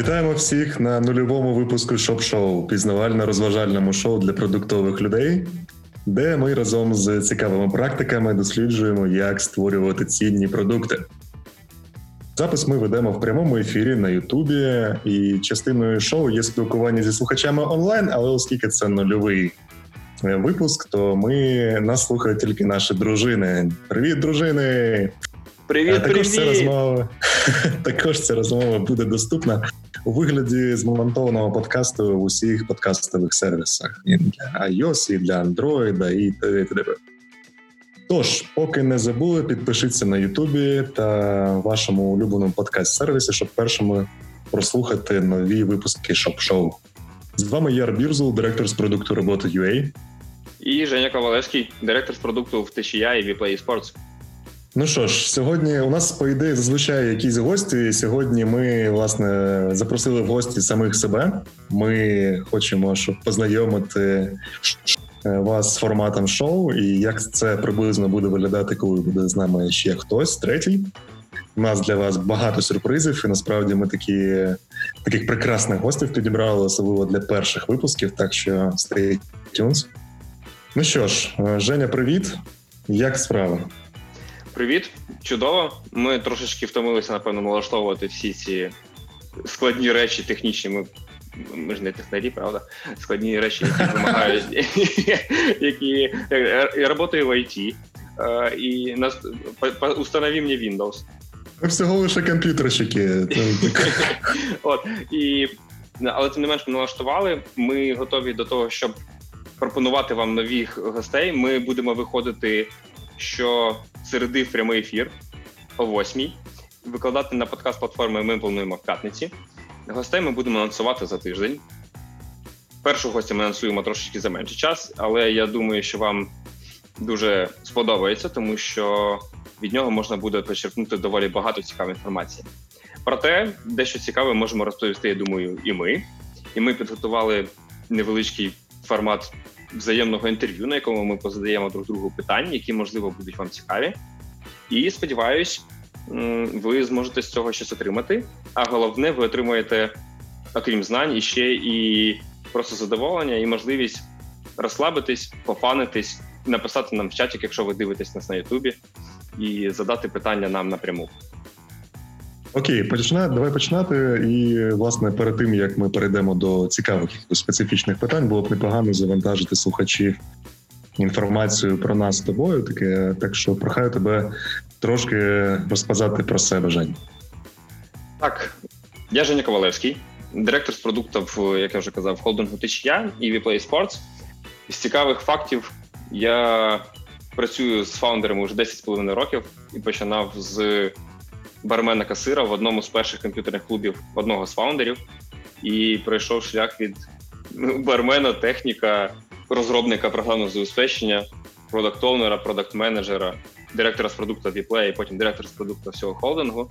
Вітаємо всіх на нульовому випуску шоп-шоу, пізнавально-розважальному шоу для продуктових людей, де ми разом з цікавими практиками досліджуємо, як створювати цінні продукти. Запис ми ведемо в прямому ефірі на Ютубі, і частиною шоу є спілкування зі слухачами онлайн, але оскільки це нульовий е, випуск, то ми нас слухають тільки наші дружини. Привіт, дружини! Привіт, також привіт! Ця розмова, також ця розмова буде доступна у вигляді змонтованого подкасту в усіх подкастових сервісах і для iOS, і для Android, і т.д. Тож, поки не забули, підпишіться на Ютубі та вашому улюбленому подкаст-сервісі, щоб першими прослухати нові випуски шоп-шоу. З вами Яр Бірзул, директор з продукту роботи UA. І Женя Ковалевський, директор з продукту в Течія і Vplay Sports. Ну що ж, сьогодні у нас по ідеї зазвичай якісь гості. Сьогодні ми власне запросили в гості самих себе. Ми хочемо, щоб познайомити е, вас з форматом шоу, і як це приблизно буде виглядати, коли буде з нами ще хтось третій. У нас для вас багато сюрпризів, і насправді ми такі таких прекрасних гостів підібрали, особливо для перших випусків. Так що stay tuned. Ну що ж, е, Женя, привіт. Як справа? Привіт, чудово. Ми трошечки втомилися, напевно, налаштовувати всі ці складні речі технічні. Ми ми ж не технарі, правда? Складні речі, які вимагають, які я працюю в IT, і нас установи мені Windows. Ми всього лише комп'ютерщики. От і але тим не менш ми налаштували. Ми готові до того, щоб пропонувати вам нових гостей. Ми будемо виходити що середи прямий ефір о 8 Викладати на подкаст-платформи ми плануємо в п'ятниці. Гостей ми будемо анонсувати за тиждень. Першого гостя ми анонсуємо трошечки за менший час, але я думаю, що вам дуже сподобається, тому що від нього можна буде почерпнути доволі багато цікавої інформації. Проте, дещо цікаве можемо розповісти, я думаю, і ми. І ми підготували невеличкий формат взаємного інтерв'ю, на якому ми позадаємо друг другу питання, які можливо будуть вам цікаві. І сподіваюсь, ви зможете з цього щось отримати. А головне, ви отримуєте, окрім знань, і ще і просто задоволення, і можливість розслабитись, пофанитись, написати нам в чаті, якщо ви дивитесь нас на Ютубі, і задати питання нам напряму. Окей, почне, давай починати. І власне перед тим як ми перейдемо до цікавих специфічних питань, було б непогано завантажити слухачів інформацію про нас з тобою. Таке так що прохаю тебе трошки розказати про себе, Жень. Так, я Женя Ковалевський, директор з продуктів, як я вже казав, холдингу Тичія і Vplay Sports. З цікавих фактів я працюю з фаундерами вже 10,5 років і починав з бармена касира в одному з перших комп'ютерних клубів одного з фаундерів, і пройшов шлях від ну, бармена, техніка, розробника програмного забезпечення, продакт-оунера, продакт-менеджера, директора з продукту Vplay, і потім директор з продукту всього холдингу.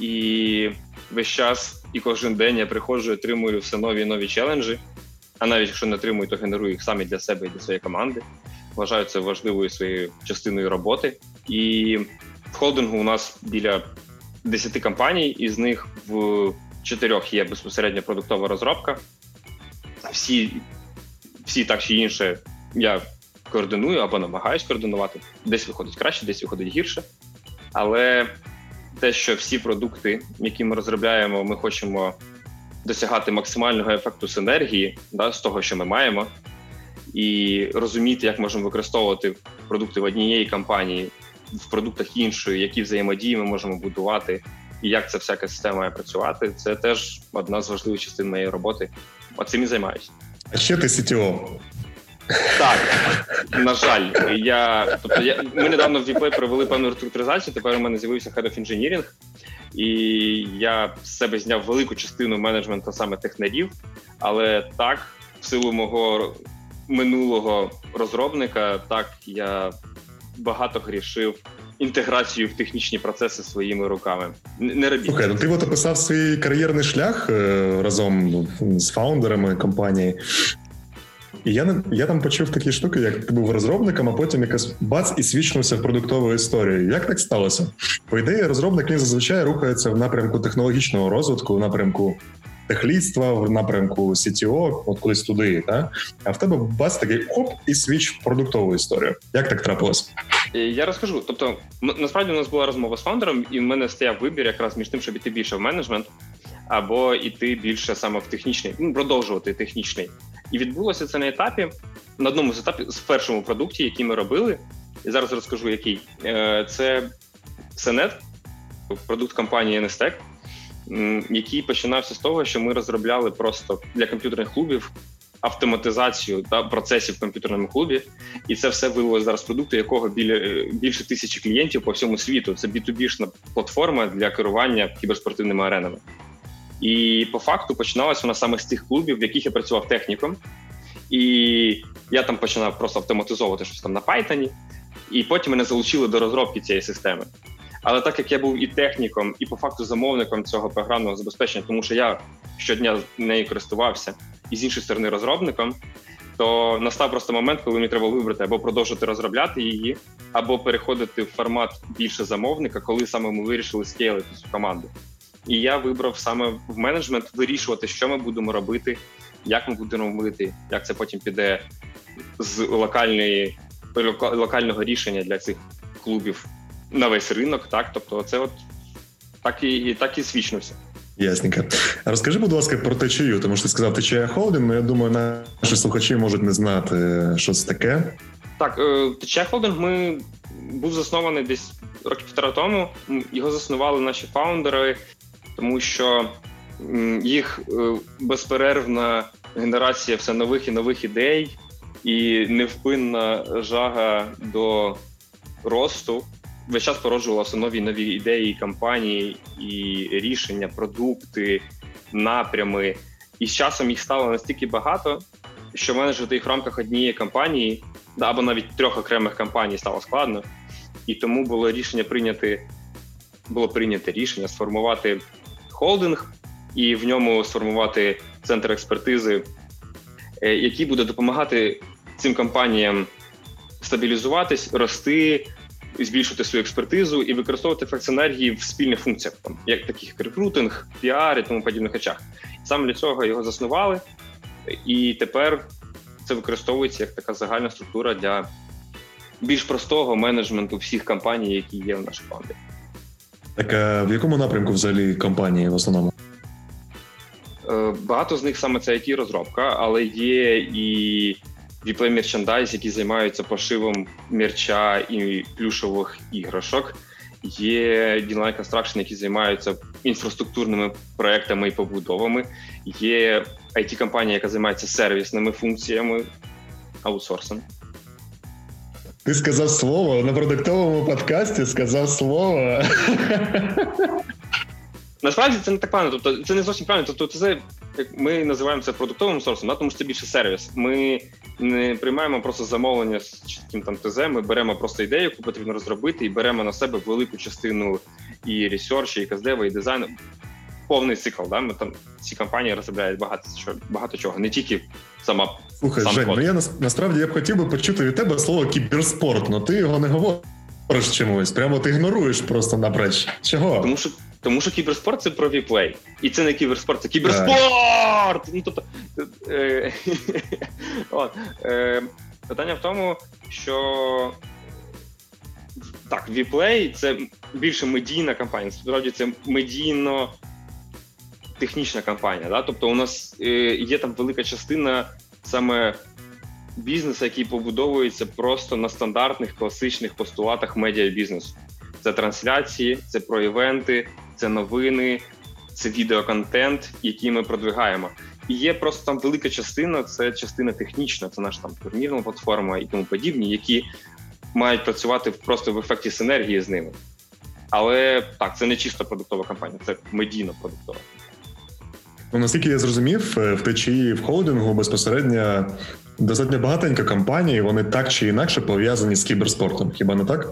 І весь час і кожен день я приходжу, і отримую все нові і нові челенджі. А навіть якщо не отримую, то генерую їх самі для себе і для своєї команди. Вважаю це важливою своєю частиною роботи. І в холдингу у нас біля 10 компаній, із них в чотирьох є безпосередньо продуктова розробка. Всі, всі так чи інше, я координую або намагаюсь координувати. Десь виходить краще, десь виходить гірше. Але те, що всі продукти, які ми розробляємо, ми хочемо досягати максимального ефекту синергії да, з того, що ми маємо, і розуміти, як можемо використовувати продукти в однієї компанії в продуктах іншої, які взаємодії ми можемо будувати, і як ця всяка система має працювати. Це теж одна з важливих частин моєї роботи. А цим і займаюся. А ще ти CTO. Так, на жаль, я тобто я ми недавно в Vplay провели певну реструктуризацію. Тепер у мене з'явився Head of Engineering, і я з себе зняв велику частину менеджменту саме технарів, але так, в силу мого минулого розробника, так я багато грішив інтеграцію в технічні процеси своїми руками. Не робіть. Слухай, ну ти от описав свій кар'єрний шлях е, разом з фаундерами компанії. І я я там почув такі штуки, як ти був розробником, а потім якась бац і свічнувся в продуктову історію. Як так сталося? По ідеї, розробник він зазвичай рухається в напрямку технологічного розвитку, в напрямку техлідства, в напрямку CTO, от кудись туди. Та? А в тебе бац такий хоп і свіч в продуктову історію. Як так трапилось? Е, я розкажу. Тобто, насправді у нас була розмова з фаундером, і в мене стояв вибір якраз між тим, щоб іти більше в менеджмент, або іти більше саме в технічний, ну продовжувати технічний. І відбулося це на етапі на одному з етапів з першому продукті, який ми робили. І зараз розкажу, який е, це Сенет, продукт компанії NSTEC, який починався з того, що ми розробляли просто для комп'ютерних клубів автоматизацію та процесів в комп'ютерному клубі, і це все вилилось зараз продукту, якого біля більше тисячі клієнтів по всьому світу. Це B2B-шна платформа для керування кіберспортивними аренами. І по факту починалась вона саме з тих клубів, в яких я працював техніком. І я там починав просто автоматизовувати щось там на Python, і потім мене залучили до розробки цієї системи. Але так як я був і техніком, і по факту замовником цього програмного забезпечення, тому що я щодня нею користувався, і з іншої сторони розробником, то настав просто момент, коли мені треба вибрати або продовжити розробляти її, або переходити в формат більше замовника, коли саме ми вирішили скейлити цю команду. І я вибрав саме в менеджмент вирішувати, що ми будемо робити, як ми будемо робити, як це потім піде з локальної локального рішення для цих клубів на весь ринок. Так, тобто, це от так і так і свічнувся. Ясненько. Розкажи, будь ласка, про течію, тому що ти сказав течія холдинг, але я думаю, наші слухачі можуть не знати, що це таке. Так, е, течія холдинг ми був заснований десь років півтора тому. Його заснували наші фаундери, тому що їх е, безперервна генерація все нових і нових ідей, і невпинна жага до росту. Весь час породжувалися нові нові ідеї, кампанії і рішення, продукти, напрями. І з часом їх стало настільки багато, що менеджерити їх в рамках однієї кампанії, або навіть трьох окремих кампаній стало складно. І тому було рішення прийняти було прийнято рішення сформувати холдинг і в ньому сформувати центр експертизи, е, який буде допомагати цим компаніям стабілізуватись, рости, збільшувати свою експертизу і використовувати ефект синергії в спільних функціях, там як таких як рекрутинг, піар і тому подібних речах. Саме для цього його заснували, і тепер це використовується як така загальна структура для більш простого менеджменту всіх компаній, які є в нашій фонді. Так а в якому напрямку взагалі компанії в основному? Е, багато з них саме це it розробка, але є і Replay Merchandise, які займаються пошивом мерча і плюшових іграшок. Є Dynamic Construction, які займаються інфраструктурними проектами і побудовами. Є it компанія яка займається сервісними функціями, аутсорсом. Ти сказав слово на продуктовому подкасті. Сказав слово. Насправді це не так правильно. Тобто це не зовсім правильно. Тобто, це як ми називаємо це продуктовим сорсом, да, тому що це більше сервіс. Ми не приймаємо просто замовлення з чітким там ТЗ. Ми беремо просто ідею, яку потрібно розробити, і беремо на себе велику частину і ресерчу, і каздева, і дизайну. Повний цикл, да? Ми там ці компанії розробляють багато багато чого, не тільки сама. Слухай, сам Жень, код. ну я насправді я б хотів би почути від тебе слово кіберспорт, але ти його не говориш чомусь. Прямо ти ігноруєш просто напроч. Чого? Тому що тому що кіберспорт це про віплей. І це не кіберспорт, це кіберспорт! Ну, тобто, е, от, е, Питання в тому, що так, віплей це більше медійна кампанія. Справді це медійно. Технічна кампанія, да? тобто у нас е, є там велика частина саме бізнесу, який побудовується просто на стандартних класичних постулатах медіа бізнесу. Це трансляції, це про івенти, це новини, це відеоконтент, який ми продвигаємо. І є просто там велика частина, це частина технічна, це наша там турнірна платформа і тому подібні, які мають працювати просто в ефекті синергії з ними. Але так, це не чисто продуктова компанія, це медійно продуктова. Ну, наскільки я зрозумів, е, в TECHIIA в холдингу безпосередньо достатньо багатенько компаній, вони так чи інакше пов'язані з кіберспортом. Хіба не так?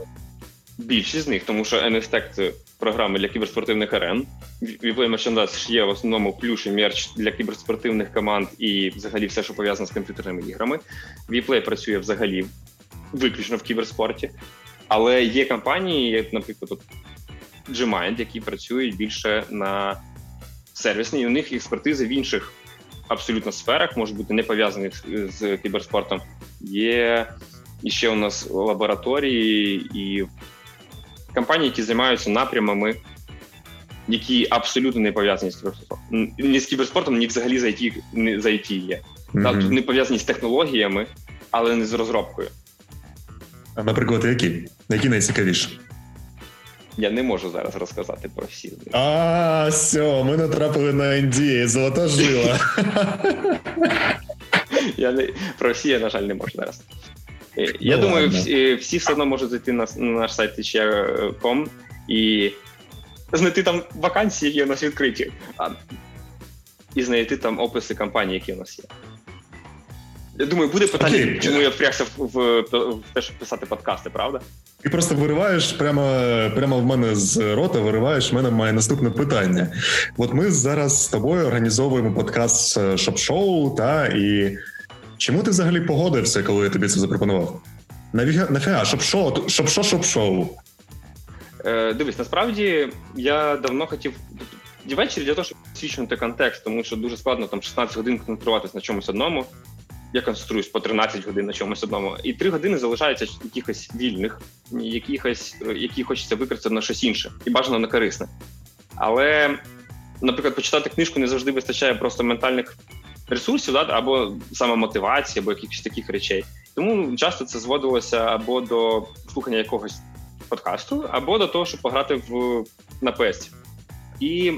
Більшість з них, тому що ENESTECH – це програми для кіберспортивних арен. WePlay Merchandise є в основному плюш і мерч для кіберспортивних команд і взагалі все, що пов'язано з комп'ютерними іграми. WePlay працює взагалі виключно в кіберспорті. Але є компанії, як, наприклад, Gmind, які працюють більше на сервісні, і у них експертизи в інших абсолютно сферах, може бути не пов'язаних з кіберспортом. Є і ще у нас лабораторії і компанії, які займаються напрямами, які абсолютно не пов'язані з кіберспортом. Ні з кіберспортом, ні взагалі за IT, не за IT є. Mm-hmm. Тут не пов'язані з технологіями, але не з розробкою. А наприклад, які? Які найцікавіші? Я не можу зараз розказати про всі. А, все, ми натрапили на NDA, золота жила. Я не про всі, я, на жаль, не можу зараз. Е, я ну, думаю, всі, всі все одно можуть зайти на, на наш сайт tchr.com і знайти там вакансії, які у нас відкриті, а, і знайти там описи компаній, які у нас є. Я думаю, буде питання, okay. чому я впрягся в, в, в те, щоб писати подкасти, правда? Ти просто вириваєш прямо прямо в мене з рота, вириваєш в мене має наступне питання. От ми зараз з тобою організовуємо подкаст ШОБШОу, та і чому ти взагалі погодився, коли я тобі це запропонував? Нафіга, ШОБШОу, ШОБШОу, ШОБШОу. Е, Дивись, насправді я давно хотів ввечері для того, щоб освічувати контекст, тому що дуже складно там 16 годин концентруватися на чомусь одному я концентруюсь по 13 годин на чомусь одному, і 3 години залишаються якихось вільних, якихось, які хочеться використати на щось інше, і бажано на корисне. Але, наприклад, почитати книжку не завжди вистачає просто ментальних ресурсів, да, або саме мотивації, або якихось таких речей. Тому часто це зводилося або до слухання якогось подкасту, або до того, щоб пограти в на PS. І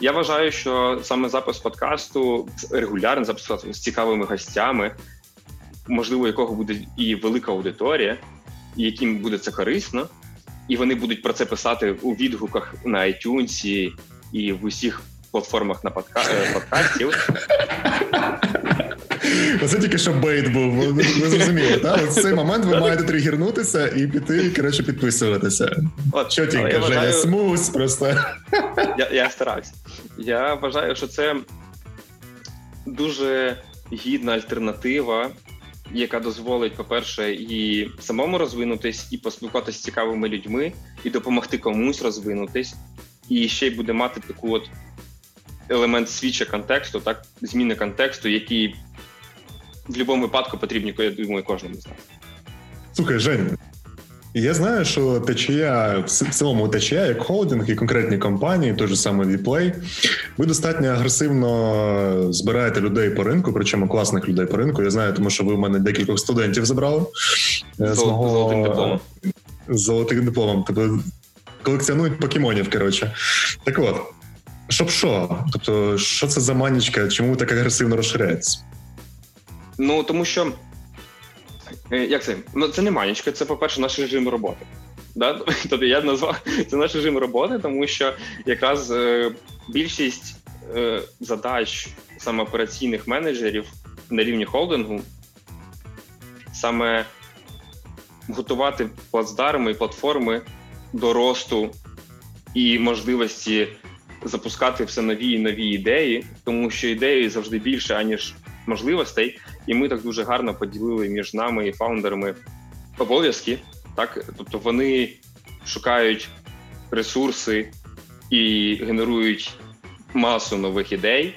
я вважаю, що саме запис подкасту, регулярний запис з цікавими гостями, можливо, якого буде і велика аудиторія, яким буде це корисно, і вони будуть про це писати у відгуках на iTunes і в усіх платформах на подка... Е, подкастів. Оце тільки що bait був. Ви зрозуміли, так? В цей момент ви маєте тригернутися і піти, коротше, підписуватися. От, Чотенько, Женя, вважаю... smooth просто. Я я старався. Я вважаю, що це дуже гідна альтернатива, яка дозволить, по-перше, і самому розвинутись, і поспілкуватися з цікавими людьми, і допомогти комусь розвинутись, і ще й буде мати таку от елемент свіча контексту, так, зміни контексту, який в будь-якому випадку потрібні, я думаю, кожному з нас. Слухай, Жень, я знаю, що течія в цілому течія, як холдинг і конкретні компанії, той же самий Vplay, ви достатньо агресивно збираєте людей по ринку, причому класних людей по ринку. Я знаю, тому що ви в мене декількох студентів забрали е, з мого золотим дипломом. Золотим дипломом. Тобто колекціонують покемонів. Коротше, так от, щоб що? Тобто, що це за манічка? Чому так агресивно розширяєтесь? Ну тому що е, як це? Ну це не манічка, це, по-перше, наш режим роботи. Да? Тобто я назвав це наш режим роботи, тому що якраз е, більшість е, задач саме операційних менеджерів на рівні холдингу саме готувати плацдарми і платформи до росту і можливості запускати все нові і нові ідеї, тому що ідеї завжди більше, аніж можливостей, і ми так дуже гарно поділили між нами і фаундерами обов'язки. Так, тобто вони шукають ресурси і генерують масу нових ідей.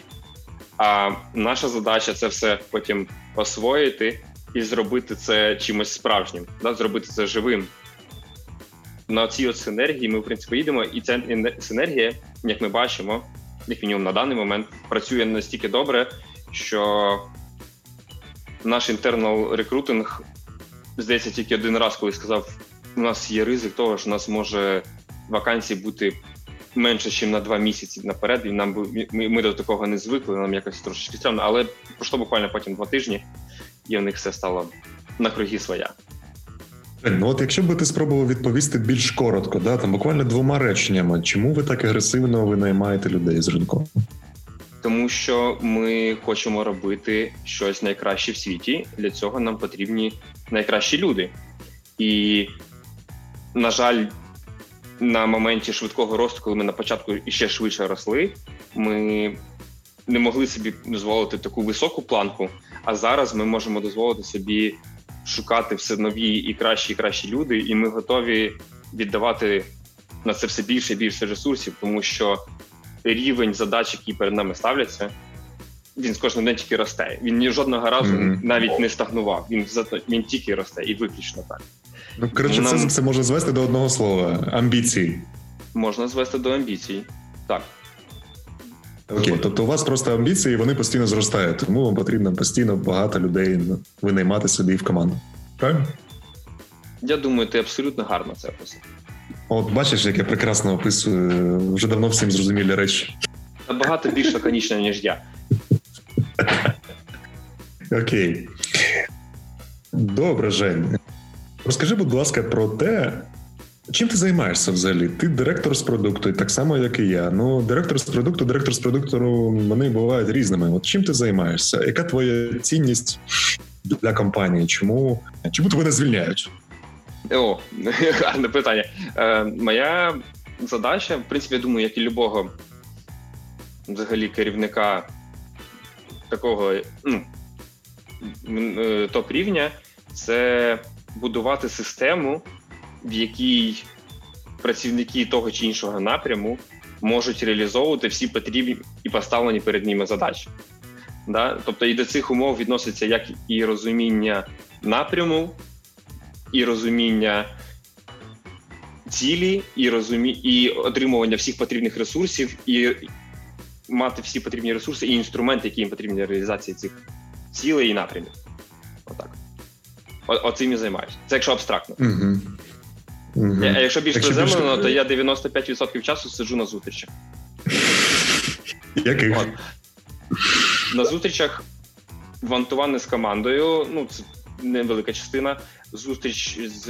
А наша задача це все потім освоїти і зробити це чимось справжнім, да, зробити це живим. На цій от синергії ми в принципі їдемо, і ця синергія, як ми бачимо, як мінімум на даний момент працює настільки добре, що наш інтернал рекрутинг, здається, тільки один раз, коли сказав, у нас є ризик того, що у нас може вакансій бути менше, ніж на два місяці наперед, і нам ми, ми до такого не звикли, нам якось трошечки стрімно, але пройшло буквально потім два тижні, і у них все стало на круги своя. Ну от якщо би ти спробував відповісти більш коротко, да, там буквально двома реченнями, чому ви так агресивно винаймаєте людей з ринку? тому що ми хочемо робити щось найкраще в світі. Для цього нам потрібні найкращі люди. І, на жаль, на моменті швидкого росту, коли ми на початку ще швидше росли, ми не могли собі дозволити таку високу планку. А зараз ми можемо дозволити собі шукати все нові і кращі і кращі люди, і ми готові віддавати на це все більше і більше ресурсів, тому що рівень задач, які перед нами ставляться, він з кожним днем тільки росте. Він ні жодного разу mm-hmm. навіть не стагнував. Він він тільки росте і виключно так. Ну, коротше, Нам... це це може звести до одного слова: амбіції. Можна звести до амбіцій. Так. Окей, тобто у вас просто амбіції, вони постійно зростають, тому вам потрібно постійно багато людей винаймати собі в команду. Правильно? Я думаю, ти абсолютно гарно це описав. От бачиш, як я прекрасно описую вже давно всім зрозумілі речі. Набагато більш лаконічно, ніж я. Окей. Добре, Жень. Розкажи, будь ласка, про те, чим ти займаєшся взагалі? Ти директор з продукту, так само, як і я. Ну, директор з продукту, директор з продукту, вони бувають різними. От чим ти займаєшся? Яка твоя цінність для компанії? Чому чому тебе не звільняють? О, гарне питання. Е, Моя задача, в принципі, я думаю, як і любого взагалі керівника такого ну, е, топ рівня, це будувати систему, в якій працівники того чи іншого напряму можуть реалізовувати всі потрібні і поставлені перед ними задачі. Да? Тобто і до цих умов відноситься як і розуміння напряму, і розуміння цілі, і розумі... і отримування всіх потрібних ресурсів, і мати всі потрібні ресурси і інструменти, які їм потрібні для реалізації цих цілей і напрямів. Отак. О, оцим і займаюся. Це якщо абстрактно. Угу. Угу. А якщо більш приземлено, більш... то я 95% часу сиджу на зустрічах. Яких? От. На зустрічах вантувани з командою. Ну, це невелика частина. Зустріч з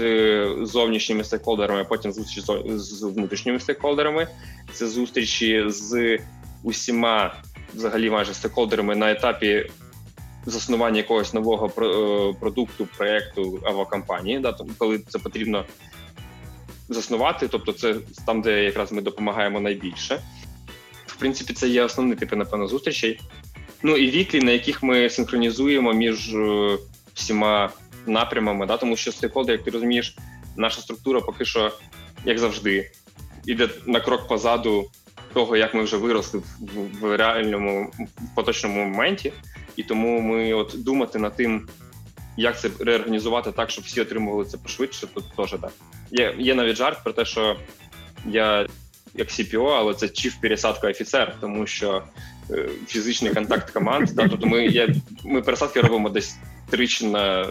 зовнішніми стейкхолдерами, потім зустріч з внутрішніми стейкхолдерами. Це зустрічі з усіма взагалі майже стейкхолдерами на етапі заснування якогось нового е, продукту, проєкту або компанії, да, коли це потрібно заснувати, тобто це там, де якраз ми допомагаємо найбільше. В принципі, це є основні типи, напевно, зустрічей. Ну і віклі, на яких ми синхронізуємо між е, всіма напрямами, да, тому що стейкхолдер, як ти розумієш, наша структура поки що, як завжди, іде на крок позаду того, як ми вже виросли в, реальному в поточному моменті, і тому ми от думати над тим, як це реорганізувати так, щоб всі отримували це пошвидше, тут теж так. Є є навіть жарт про те, що я як CPO, але це чіф пересадка офіцер, тому що е, фізичний контакт команд. Да, тобто ми я, ми пересадки робимо десь тричі на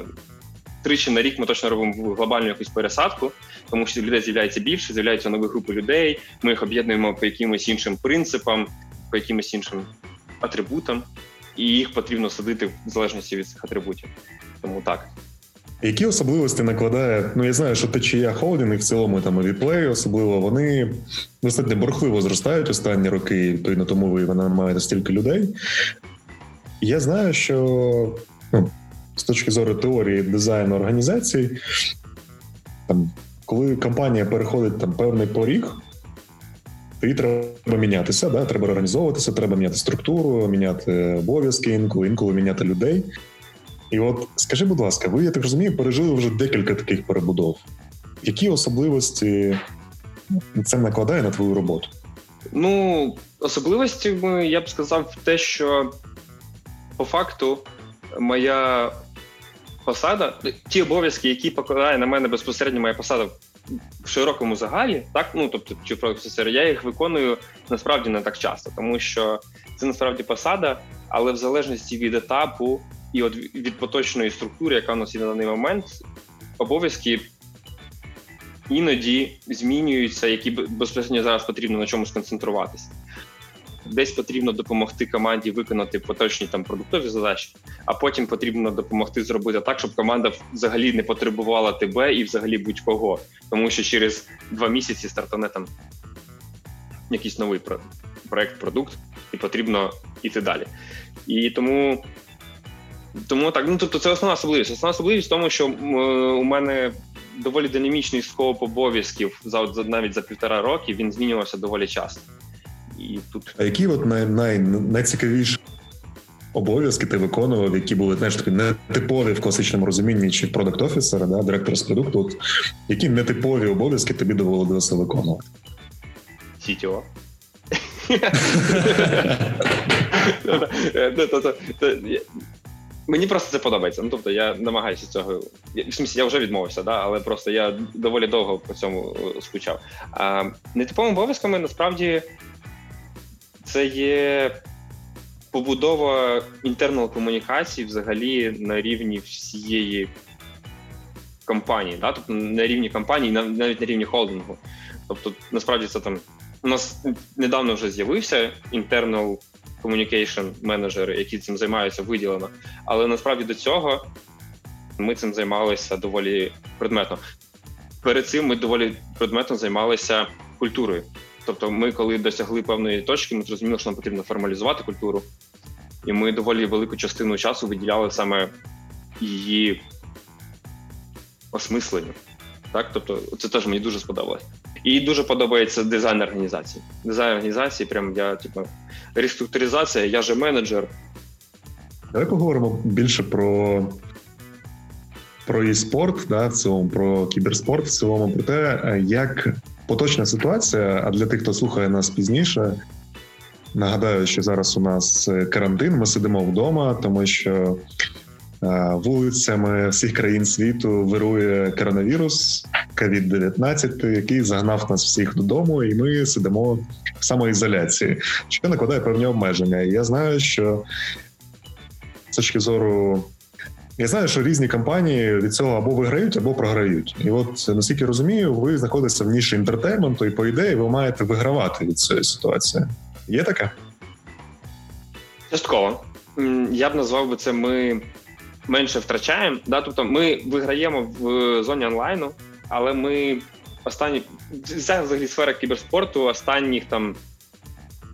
тричі на рік. Ми точно робимо глобальну якусь пересадку, тому що людей з'являється більше, з'являються нові групи людей. Ми їх об'єднуємо по якимось іншим принципам, по якимось іншим атрибутам, і їх потрібно садити в залежності від цих атрибутів. Тому так. Які особливості накладає? Ну я знаю, що течія холдинг в цілому там і віплей, особливо вони достатньо борхливо зростають останні роки, то й на тому ви вона має стільки людей. Я знаю, що ну, з точки зору теорії дизайну організацій, там, коли компанія переходить там певний поріг, їй треба мінятися, да? треба організовуватися, треба міняти структуру, міняти обов'язки, інколи інколи міняти людей. І от скажи, будь ласка, ви я так розумію, пережили вже декілька таких перебудов. Які особливості це накладає на твою роботу? Ну, особливості я б сказав те, що по факту моя посада, ті обов'язки, які покладає на мене безпосередньо моя посада в широкому загалі, так ну тобто, чи професор, я їх виконую насправді не так часто, тому що це насправді посада, але в залежності від етапу і от від поточної структури, яка у нас є на даний момент, обов'язки іноді змінюються, які безпосередньо зараз потрібно на чомусь концентруватися. Десь потрібно допомогти команді виконати поточні там продуктові задачі, а потім потрібно допомогти зробити так, щоб команда взагалі не потребувала тебе і взагалі будь-кого, тому що через два місяці стартане там якийсь новий проект, продукт, і потрібно йти далі. І тому тому так, ну тобто, це основна особливість. Основна особливість в тому, що у мене доволі динамічний скоп обов'язків за навіть за півтора роки він змінювався доволі часто. І тут а які от най, най, найцікавіші обов'язки ти виконував, які були знаєш, такі нетипові в класичному розумінні чи продакт офісера, да, директора з продукту? От, які нетипові обов'язки тобі доводилося виконувати? CTO. Мені просто це подобається. Ну тобто я намагаюся цього. В смісі, я вже відмовився, да, але просто я доволі довго по цьому е, скучав. А нетиповими обов'язками насправді це є побудова інтернал комунікації взагалі на рівні всієї компанії, да? тобто на рівні компанії, навіть на рівні холдингу. Тобто, насправді це там у нас недавно вже з'явився internal communication менеджери, які цим займаються виділено. Але насправді до цього ми цим займалися доволі предметно. Перед цим ми доволі предметно займалися культурою. Тобто, ми, коли досягли певної точки, ми зрозуміли, що нам потрібно формалізувати культуру, і ми доволі велику частину часу виділяли саме її осмисленню. Так, тобто, це теж мені дуже сподобалось. І дуже подобається дизайн організації. Дизайн організації, прям я, типу, реструктуризація, я же менеджер. Давай поговоримо більше про про e-спорт, да, в цілому, про кіберспорт, в цілому, про те, як поточна ситуація, а для тих, хто слухає нас пізніше, нагадаю, що зараз у нас карантин, ми сидимо вдома, тому що вулицями всіх країн світу вирує коронавірус, COVID-19, який загнав нас всіх додому, і ми сидимо в самоізоляції, що накладає певні обмеження. І я знаю, що з точки зору. Я знаю, що різні компанії від цього або виграють, або програють. І от наскільки розумію, ви знаходитеся в ніші інтертейменту, і по ідеї ви маєте вигравати від цієї ситуації. Є таке? Частково. Я б назвав би це ми менше втрачаємо. Да? Тобто ми виграємо в зоні онлайну, але ми останні вся взагалі сфера кіберспорту останніх там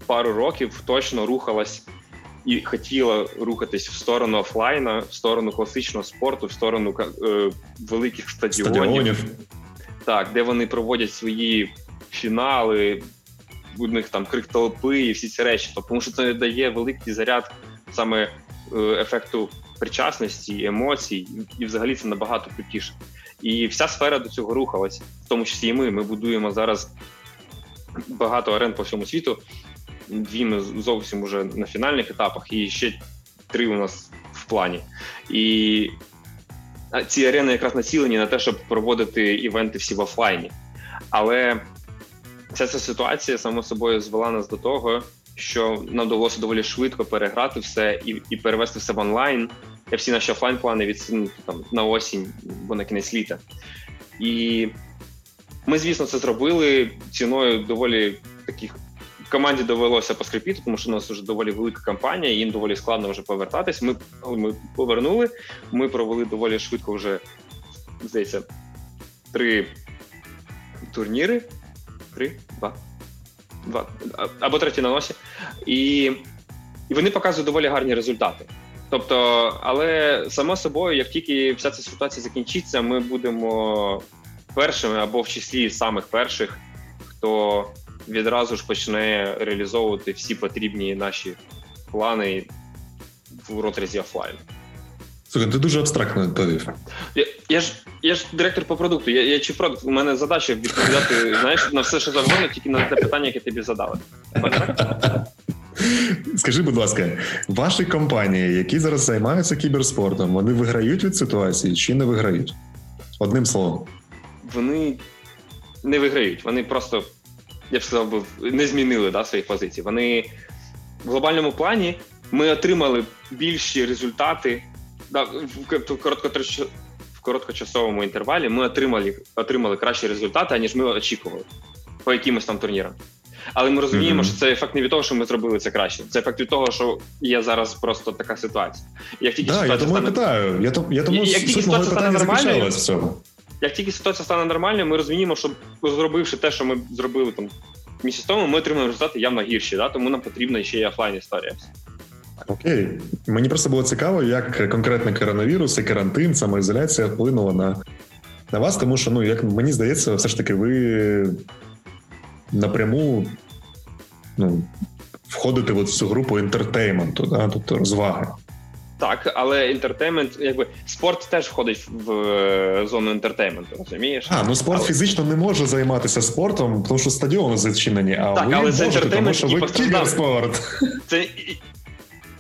пару років точно рухалась і хотіла рухатись в сторону офлайна, в сторону класичного спорту, в сторону е, великих стадіонів. Стадіонів. Так, де вони проводять свої фінали, у них там крик толпи і всі ці речі. Тому що це дає великий заряд саме е, ефекту причасності, емоцій, і взагалі це набагато крутіше. І вся сфера до цього рухалась, в тому числі і ми. Ми будуємо зараз багато арен по всьому світу. Дві ми зовсім уже на фінальних етапах, і ще три у нас в плані. І ці арени якраз націлені на те, щоб проводити івенти всі в офлайні. Але вся ця ситуація само собою звела нас до того, що нам вдалося доволі швидко переграти все і і перевести все в онлайн. Я всі наші офлайн плани відсунути там на осінь, бо на кінець літа. І ми, звісно, це зробили ціною доволі таких. Команді довелося поскрипіти, тому що у нас вже доволі велика кампанія, їм доволі складно вже повертатись. Ми ми повернули. Ми провели доволі швидко вже здається три турніри. Три, два два або третій на носі, і і вони показують доволі гарні результати. Тобто, але само собою, як тільки вся ця ситуація закінчиться, ми будемо першими або в числі самих перших, хто відразу ж почне реалізовувати всі потрібні наші плани в розрізі офлайн. Слухай, ти дуже абстрактно відповів. Я, я ж я ж директор по продукту. Я я чи продукт. У мене задача відповідати знаєш, на все, що завгодно, тільки на те питання, яке тобі задали. Скажи, будь ласка, ваші компанії, які зараз займаються кіберспортом, вони виграють від ситуації чи не виграють? Одним словом. Вони не виграють. Вони просто, я б сказав, би, не змінили да, своїх позицій. Вони в глобальному плані ми отримали більші результати да, в короткотрич... в короткочасовому інтервалі ми отримали отримали кращі результати, ніж ми очікували по якимось там турнірам. Але ми розуміємо, mm-hmm. що це ефект не від того, що ми зробили це краще. Це ефект від того, що є зараз просто така ситуація. Як тільки да, ситуація я тому стане... питаю. Я, то, я тому як тільки ситуація стане нормальною, в цьому. Як тільки ситуація стане нормальною, ми розуміємо, що зробивши те, що ми зробили там місяць тому, ми отримаємо результати явно гірші. Да? Тому нам потрібна ще й офлайн історія. Окей, мені просто було цікаво, як конкретно коронавірус і карантин, самоізоляція вплинула на на вас, тому що ну як мені здається, все ж таки, ви напряму ну, входите в цю групу інтертейменту, да, тобто розваги. Так, але інтертеймент, якби спорт теж входить в е, зону інтертейменту, розумієш? А, ну спорт але... фізично не може займатися спортом, тому що стадіони зачинені, а так, ви але можете, це тому що ви кіберспорт. Це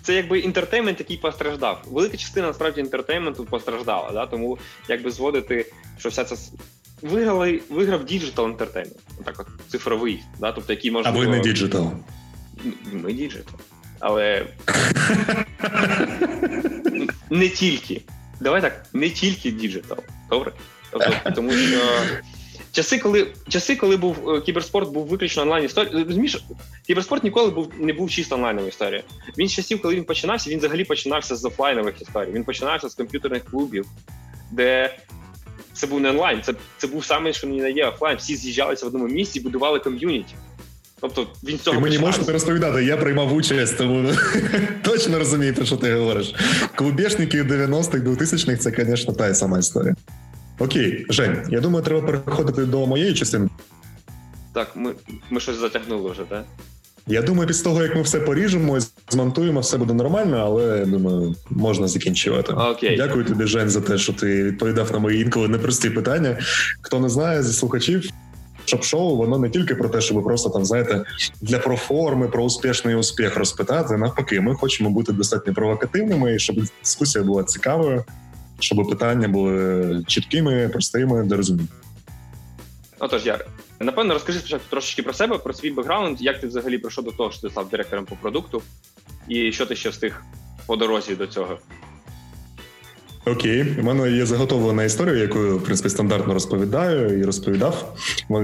це якби entertainment, який постраждав. Велика частина насправді entertainment у постраждала, да? тому якби зводити, що вся ця виграли, виграв digital entertainment. Так от цифровий, да? тобто який може. А ви не digital. Ми digital. Але не тільки. Давай так, не тільки digital. Добре? Тобто, тому що часи, коли часи, коли був е, кіберспорт, був виключно онлайн історія. Розумієш, кіберспорт ніколи був не був чисто онлайновою історією. Він з часів, коли він починався, він взагалі починався з офлайнових історій. Він починався з комп'ютерних клубів, де це був не онлайн, це це був саме, що не є офлайн. Всі з'їжджалися в одному місці, будували ком'юніті. Тобто він цього Ти мені можеш розповідати, я приймав участь, тому точно розумію, про що ти говориш. Клубешники 90-х, 2000-х це, звісно, та сама історія. Окей, Жень, я думаю, треба переходити до моєї частини. Так, ми ми щось затягнули вже, так? Я думаю, після того, як ми все поріжемо, змонтуємо, все буде нормально, але думаю, можна закінчувати. Окей. Дякую тобі, Жень, за те, що ти відповідав на мої інколи непрості питання. Хто не знає зі слухачів, шоп-шоу, воно не тільки про те, щоб просто там знаєте для проформи, про успішний успіх розпитати. Навпаки, ми хочемо бути достатньо провокативними, щоб дискусія була цікавою, щоб питання були чіткими, простими, до розуміння. Отож, Яр, напевно, розкажи спочатку трошечки про себе, про свій бекграунд, як ти взагалі прийшов до того, що ти став директором по продукту, і що ти ще встиг по дорозі до цього. Окей, у мене є заготовлена історія, яку в принципі стандартно розповідаю і розповідав.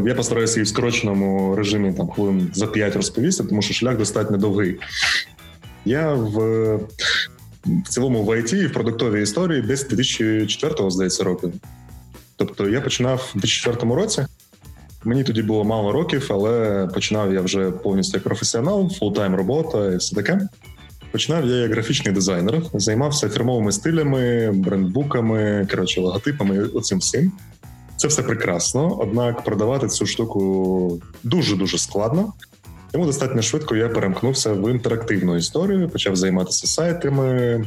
Я постараюся її в скороченому режимі там хвилин за 5 розповісти, тому що шлях достатньо довгий. Я в в цілому в IT і в продуктовій історії десь 2004-го, здається, року. Тобто я починав у 2004 році. Мені тоді було мало років, але починав я вже повністю як професіонал, full-time робота і все таке. Починав я як графічний дизайнер, займався фірмовими стилями, брендбуками, коротше, логотипами. Оцим всім. Це все прекрасно. Однак продавати цю штуку дуже дуже складно. Тому достатньо швидко я перемкнувся в інтерактивну історію, почав займатися сайтами.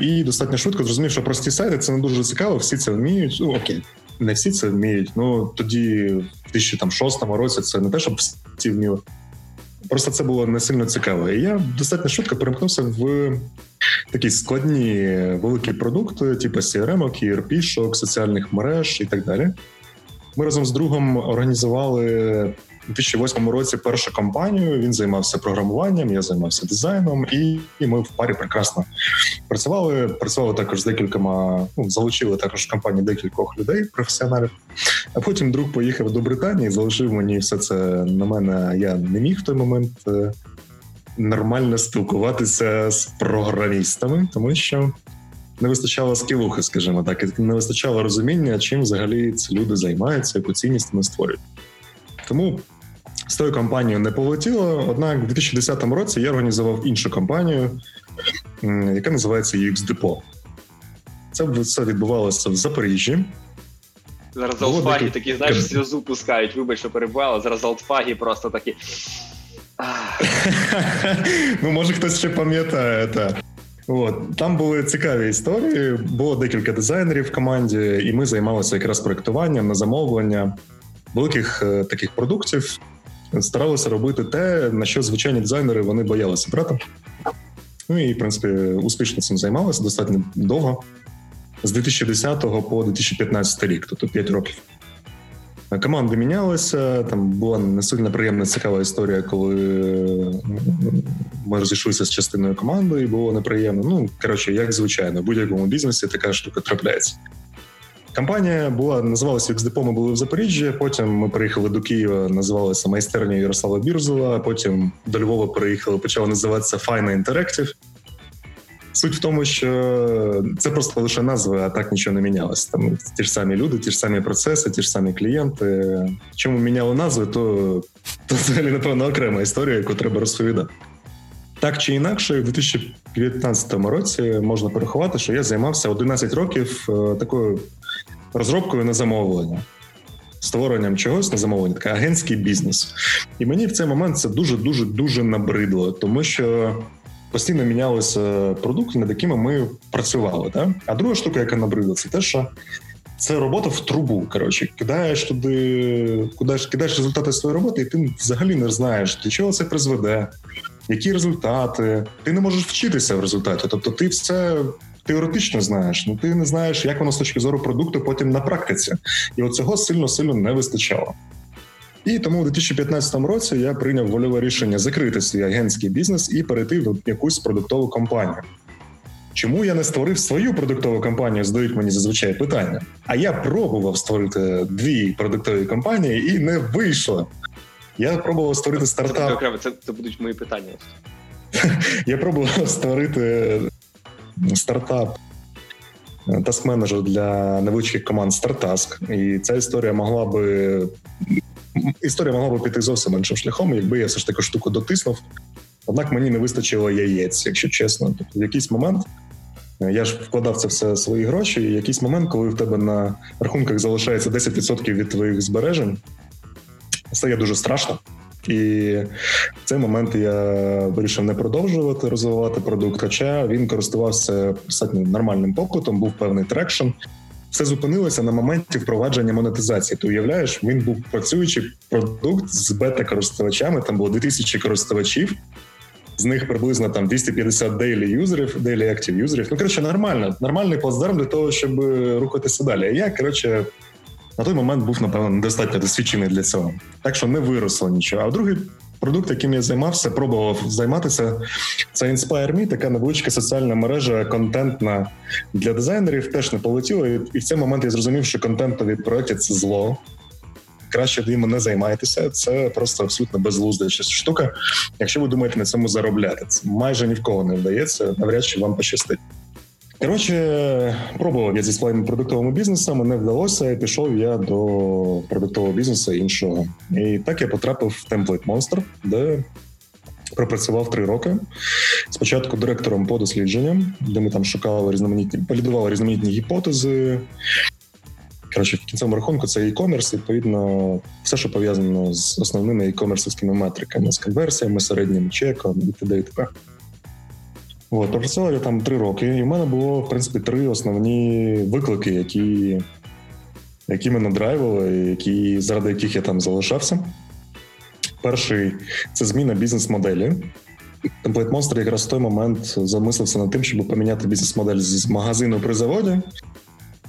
І достатньо швидко зрозумів, що прості сайти це не дуже цікаво, всі це вміють. Ну окей, не всі це вміють. Ну тоді, в 2006 році, це не те, щоб всі вміли. Просто це було не сильно цікаво. І я достатньо швидко перемкнувся в такі складні великі продукти, типу CRM, ERP, шок, соціальних мереж і так далі. Ми разом з другом організували у 2008 році першу компанію. Він займався програмуванням, я займався дизайном, і ми в парі прекрасно працювали. Працювали також з декількома, ну залучили також в компанії декількох людей, професіоналів. А потім друг поїхав до Британії, залишив мені все це на мене. Я не міг в той момент е, нормально спілкуватися з програмістами, тому що. Не вистачало скілухи, скажімо так, і не вистачало розуміння, чим взагалі ці люди займаються, яку цінність вони створюють. Тому з тою компанією не полетіло. Однак, у 2010 році я організував іншу компанію, яка називається UX Depot. Це все відбувалося в Запоріжжі. Зараз алтфаги такі, знаєш, сльозу пускають, вибач, що перебували. Зараз алтфаги просто такі. Ну, може, хтось ще пам'ятає. Та. От там були цікаві історії. Було декілька дизайнерів в команді, і ми займалися якраз проектуванням на замовлення великих е, таких продуктів. Старалися робити те, на що звичайні дизайнери вони боялися брати. Ну і в принципі успішно цим займалися достатньо довго з 2010 по 2015 рік, тобто 5 років. Команди мінялися. Там була не сильно приємна цікава історія, коли ми розійшлися з частиною команди, і було неприємно. Ну коротше, як звичайно, в будь-якому бізнесі така штука трапляється. Компанія була називалася XDPO, Ми були в Запоріжжі. Потім ми приїхали до Києва, називалася майстерня Ярослава Бірзова. Потім до Львова приїхали, почала називатися Fine Interactive. Суть в тому, що це просто лише назви, а так нічого не мінялося. Там ті ж самі люди, ті ж самі процеси, ті ж самі клієнти. Чому міняли назви, то то взагалі напевно окрема історія, яку треба розповідати. Так чи інакше, в 2019 році можна порахувати, що я займався 11 років е, такою розробкою на замовлення. Створенням чогось на замовлення, такий агентський бізнес. І мені в цей момент це дуже дуже дуже набридло, тому що постійно мінялися продукти, над якими ми працювали. Да? А друга штука, яка набридла, це те, що це робота в трубу. Коротше, кидаєш туди, кидаєш, кидаєш результати своєї роботи, і ти взагалі не знаєш, до чого це призведе, які результати. Ти не можеш вчитися в результаті. Тобто, ти все. Теоретично знаєш, ну ти не знаєш, як воно з точки зору продукту потім на практиці, і от цього сильно сильно не вистачало. І тому у 2015 році я прийняв вольове рішення закрити свій агентський бізнес і перейти в якусь продуктову компанію. Чому я не створив свою продуктову компанію? Задають мені зазвичай питання. А я пробував створити дві продуктові компанії і не вийшло. Я пробував створити стартап. Це, це, це будуть мої питання. Я пробував створити стартап таск менеджер для невеличких команд StarTask. І ця історія могла би історія могла би піти зовсім іншим шляхом, якби я все ж таку штуку дотиснув. Однак мені не вистачило яєць, якщо чесно. Тобто, в якийсь момент я ж вкладав це все свої гроші, і якийсь момент, коли в тебе на рахунках залишається 10% від твоїх збережень, стає дуже страшно. І в цей момент я вирішив не продовжувати розвивати продукт, хоча він користувався достатньо нормальним попитом, був певний traction. Все зупинилося на моменті впровадження монетизації. Ти уявляєш, він був працюючий продукт з бета-користувачами. Там було 2000 користувачів, з них приблизно там 250 daily юзерів, daily active юзерів. Ну коротше, нормально, нормальний плацдарм для того, щоб рухатися далі. А я коротше на той момент був напевно недостатньо досвідчений для цього, так що не виросло нічого. А другий продукт, яким я займався, пробував займатися. Це InspireMe, така невеличка соціальна мережа, контентна для дизайнерів. Теж не полетіло. І в цей момент я зрозумів, що контентові проекти це зло. Краще ними не займайтеся. Це просто абсолютно безглузда штука. Якщо ви думаєте на цьому заробляти, це майже ні в кого не вдається. Навряд чи вам пощастить. Коротше, пробував я зі своїм продуктовим бізнесом, не вдалося, і пішов я до продуктового бізнесу іншого. І так я потрапив в Template Monster, де пропрацював три роки. Спочатку директором по дослідженням, де ми там шукали різноманітні, валідували різноманітні гіпотези. Коротше, в кінцевому рахунку це e-commerce, відповідно, все, що пов'язано з основними e-commerce метриками, з конверсіями, середнім чеком і т.д. і т.п. От, Пропрацював я там три роки, і в мене було в принципі три основні виклики, які які мене драйвили, які, заради яких я там залишався. Перший це зміна бізнес-моделі. Template Monster якраз в той момент замислився над тим, щоб поміняти бізнес-модель з магазину при заводі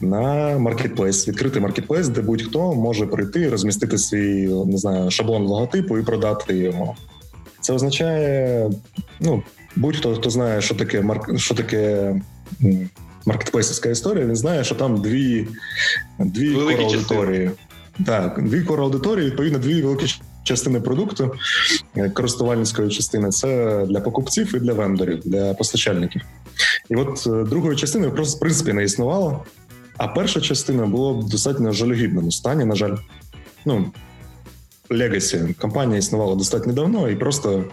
на маркетплейс, відкритий маркетплейс, де будь-хто може прийти, розмістити свій не знаю, шаблон логотипу і продати його. Це означає, ну, будь-хто хто знає, що таке марк, що таке маркетплейсівська історія, він знає, що там дві дві кор аудиторії. Так, дві кор аудиторії, відповідно, дві великі частини продукту е, користувальницької частини це для покупців і для вендорів, для постачальників. І от е, другої частини просто в принципі не існувало. А перша частина була в достатньо жалюгідному стані. На жаль, ну Legacy компанія існувала достатньо давно і просто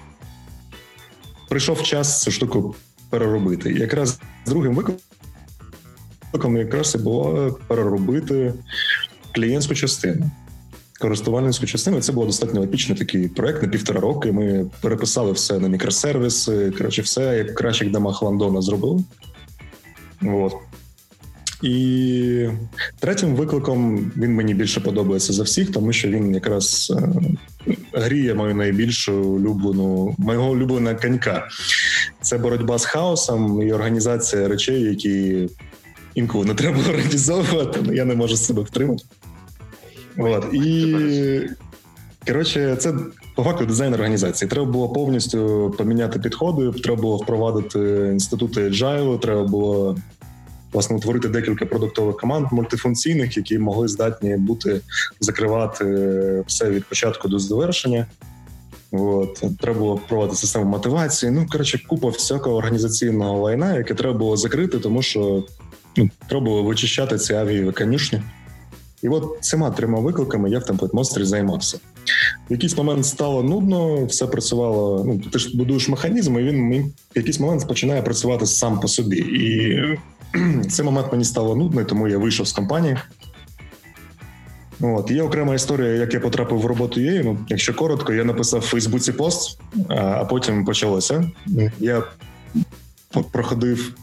прийшов час цю штуку переробити. Якраз другим викликом якраз і було переробити клієнтську частину. Користувальницьку частину це було достатньо епічний такий проект на півтора роки. Ми переписали все на мікросервіси. Коротше, все як в кращих домах Лондона зробили. От. І третім викликом він мені більше подобається за всіх, тому що він якраз е, гріє мою найбільшу улюблену, моєго улюбленого конька. Це боротьба з хаосом і організація речей, які інколи не треба організовувати, але я не можу себе втримати. От. І коротше, це по факту дизайн організації. Треба було повністю поміняти підходи, треба було впровадити інститути agile, треба було власне утворити декілька продуктових команд мультифункційних, які могли здатні бути закривати все від початку до завершення. От треба було проводити систему мотивації. Ну коротше, купа всякого організаційного лайна, яке треба було закрити, тому що ну, треба було вичищати ці авієві конюшні. І от цими трьома викликами я в Monster займався. В якийсь момент стало нудно, все працювало. Ну, ти ж будуєш механізм, і він в якийсь момент починає працювати сам по собі. І цей момент мені стало нудно, тому я вийшов з компанії. От, Є окрема історія, як я потрапив в роботу її. Ну, Якщо коротко, я написав в Фейсбуці пост, а потім почалося. Я проходив.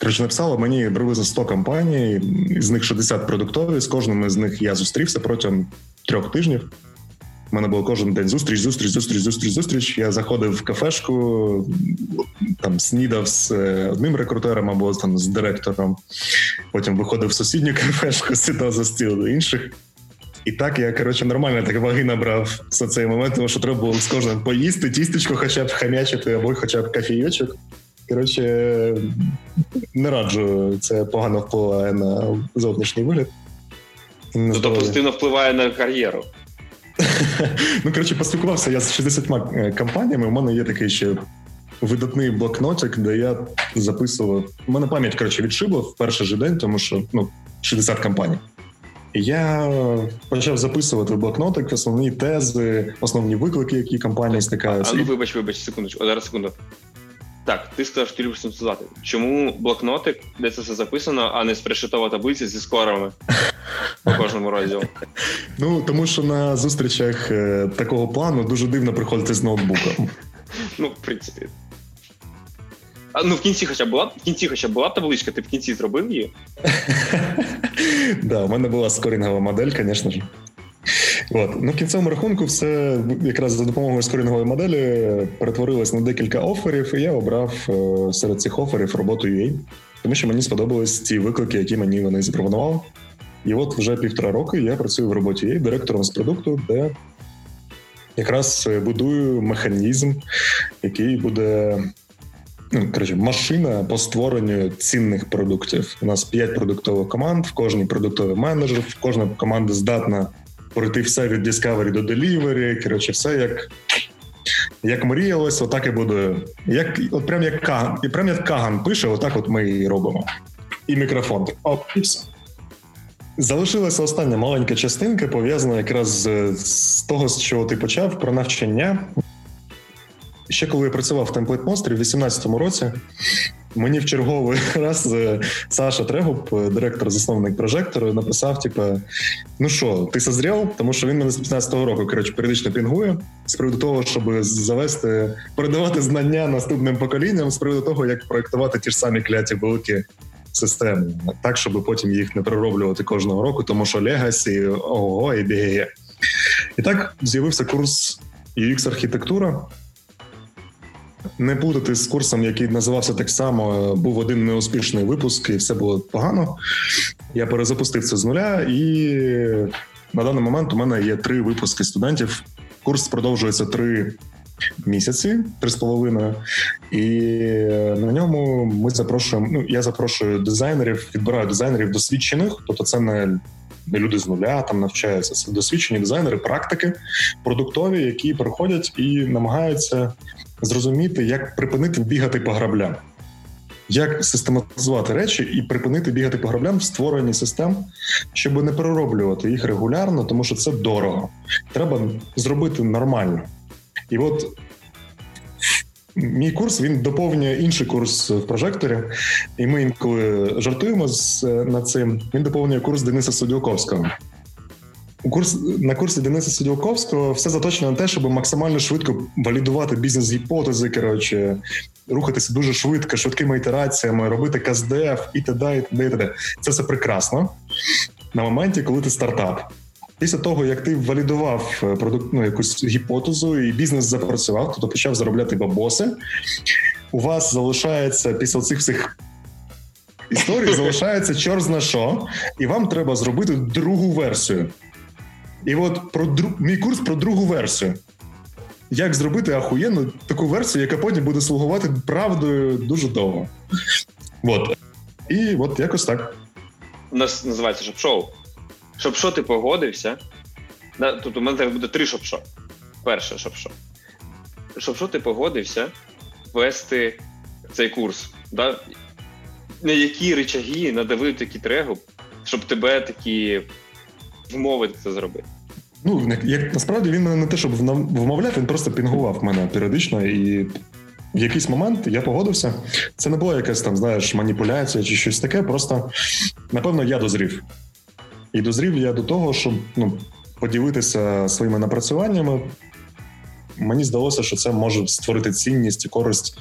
Коротше, написало мені приблизно 100 компаній, з них 60 продуктові. З кожним з них я зустрівся протягом трьох тижнів. У мене було кожен день зустріч, зустріч, зустріч, зустріч, зустріч. Я заходив в кафешку, там снідав з е, одним рекрутером або там з директором. Потім виходив в сусідню кафешку, сідав за стіл до інших. І так я коротше нормально так ваги набрав за цей момент, тому що треба було з кожним поїсти, тістечко, хоча б хам'ячити, або хоча б кофійочок. Коротше, не раджу, це погано впливає на зовнішній вигляд. Тобто позитивно впливає на кар'єру. Ну, коротше, поспілкувався я з 60 е, компаніями. У мене є такий ще видатний блокнотик, де я записував. У мене пам'ять коротше, відшибла в перший же день, тому що ну, 60 компаній. І я почав записувати в блокнотик основні тези, основні виклики, які компанії стикаються. А ну вибач, вибач, секундочку, зараз секунду. Так, ти сказав, що ти любиш сказати. Чому блокнотик, де це все записано, а не спрешитова таблиця зі скорами по кожному розділу? Ну тому що на зустрічах е, такого плану дуже дивно приходити з ноутбуком. Ну, в принципі. А, Ну, в кінці хоча була в кінці хоча була табличка, ти в кінці зробив її? Да, у мене була скорінгова модель, звісно ж. От. Ну, в кінцевому рахунку, все якраз за допомогою скорінгової моделі перетворилось на декілька оферів, і я обрав е, серед цих оферів роботу UA, тому що мені сподобались ті виклики, які мені вони запропонували. І от вже півтора роки я працюю в роботі UA директором з продукту, де якраз будую механізм, який буде. Ну, коротше, машина по створенню цінних продуктів. У нас п'ять продуктових команд, в кожній продуктовий менеджер, в кожна команда здатна пройти все від Discovery до Delivery, коротше, все як як мріялось, отак і буде. Як, От прям як Каган, і прям як Каган пише, отак от ми і робимо. І мікрофон. Оп, і все. Залишилася остання маленька частинка, пов'язана якраз з, з того, з чого ти почав, про навчання. Ще коли я працював в Template Monster в 2018 році, Мені в черговий раз е, Саша Трегуб, е, директор засновник прожектору, написав: типу, ну що, ти созрів? Тому що він мене з 15-го року коротше, періодично пінгує з приводу того, щоб завести, передавати знання наступним поколінням, з приводу того, як проектувати ті ж самі кляті великі системи, так щоб потім їх не перероблювати кожного року, тому що Legacy, ого, і бігає. І так з'явився курс UX архітектура не плутати з курсом, який називався так само. Був один неуспішний випуск, і все було погано. Я перезапустив це з нуля, і на даний момент у мене є три випуски студентів. Курс продовжується три місяці, три з половиною, і на ньому ми запрошуємо. Ну я запрошую дизайнерів, відбираю дизайнерів досвідчених, тобто це не. Не люди з нуля там навчаються. Це досвідчені дизайнери, практики продуктові, які приходять і намагаються зрозуміти, як припинити бігати по граблям, як систематизувати речі і припинити бігати по граблям в створенні систем, щоб не перероблювати їх регулярно, тому що це дорого. Треба зробити нормально. І от мій курс він доповнює інший курс в прожекторі, і ми інколи жартуємо над цим. Він доповнює курс Дениса Суділковського. У курс на курсі Дениса Сиділковського все заточено на те, щоб максимально швидко валідувати бізнес-гіпотези. Коротше, рухатися дуже швидко, швидкими ітераціями, робити КСДФ і т.д. і т.д. і т.д. Це все прекрасно на моменті, коли ти стартап. Після того, як ти валідував е, продукт, ну, якусь гіпотезу, і бізнес запрацював, тобто почав заробляти бабоси. У вас залишається після цих всіх історій, залишається чорт що, і вам треба зробити другу версію. І от про дру... мій курс про другу версію. Як зробити ахуєнну таку версію, яка потім буде слугувати правдою дуже довго. От. І от якось так. У нас називається ШОБШОу. Шоб-шо ти погодився. Тут у мене зараз буде три шоб-шо. Перше шоб-шо. Шоб-шо ти погодився вести цей курс. Да? На які речаги надавив такий Трегуб, щоб тебе такі вмовити це зробити. Ну, як насправді він мене не те, щоб вмовляв, він просто пінгував мене періодично, і в якийсь момент я погодився. Це не була якась там, знаєш, маніпуляція чи щось таке. Просто напевно я дозрів. І дозрів я до того, щоб ну, поділитися своїми напрацюваннями, мені здалося, що це може створити цінність і користь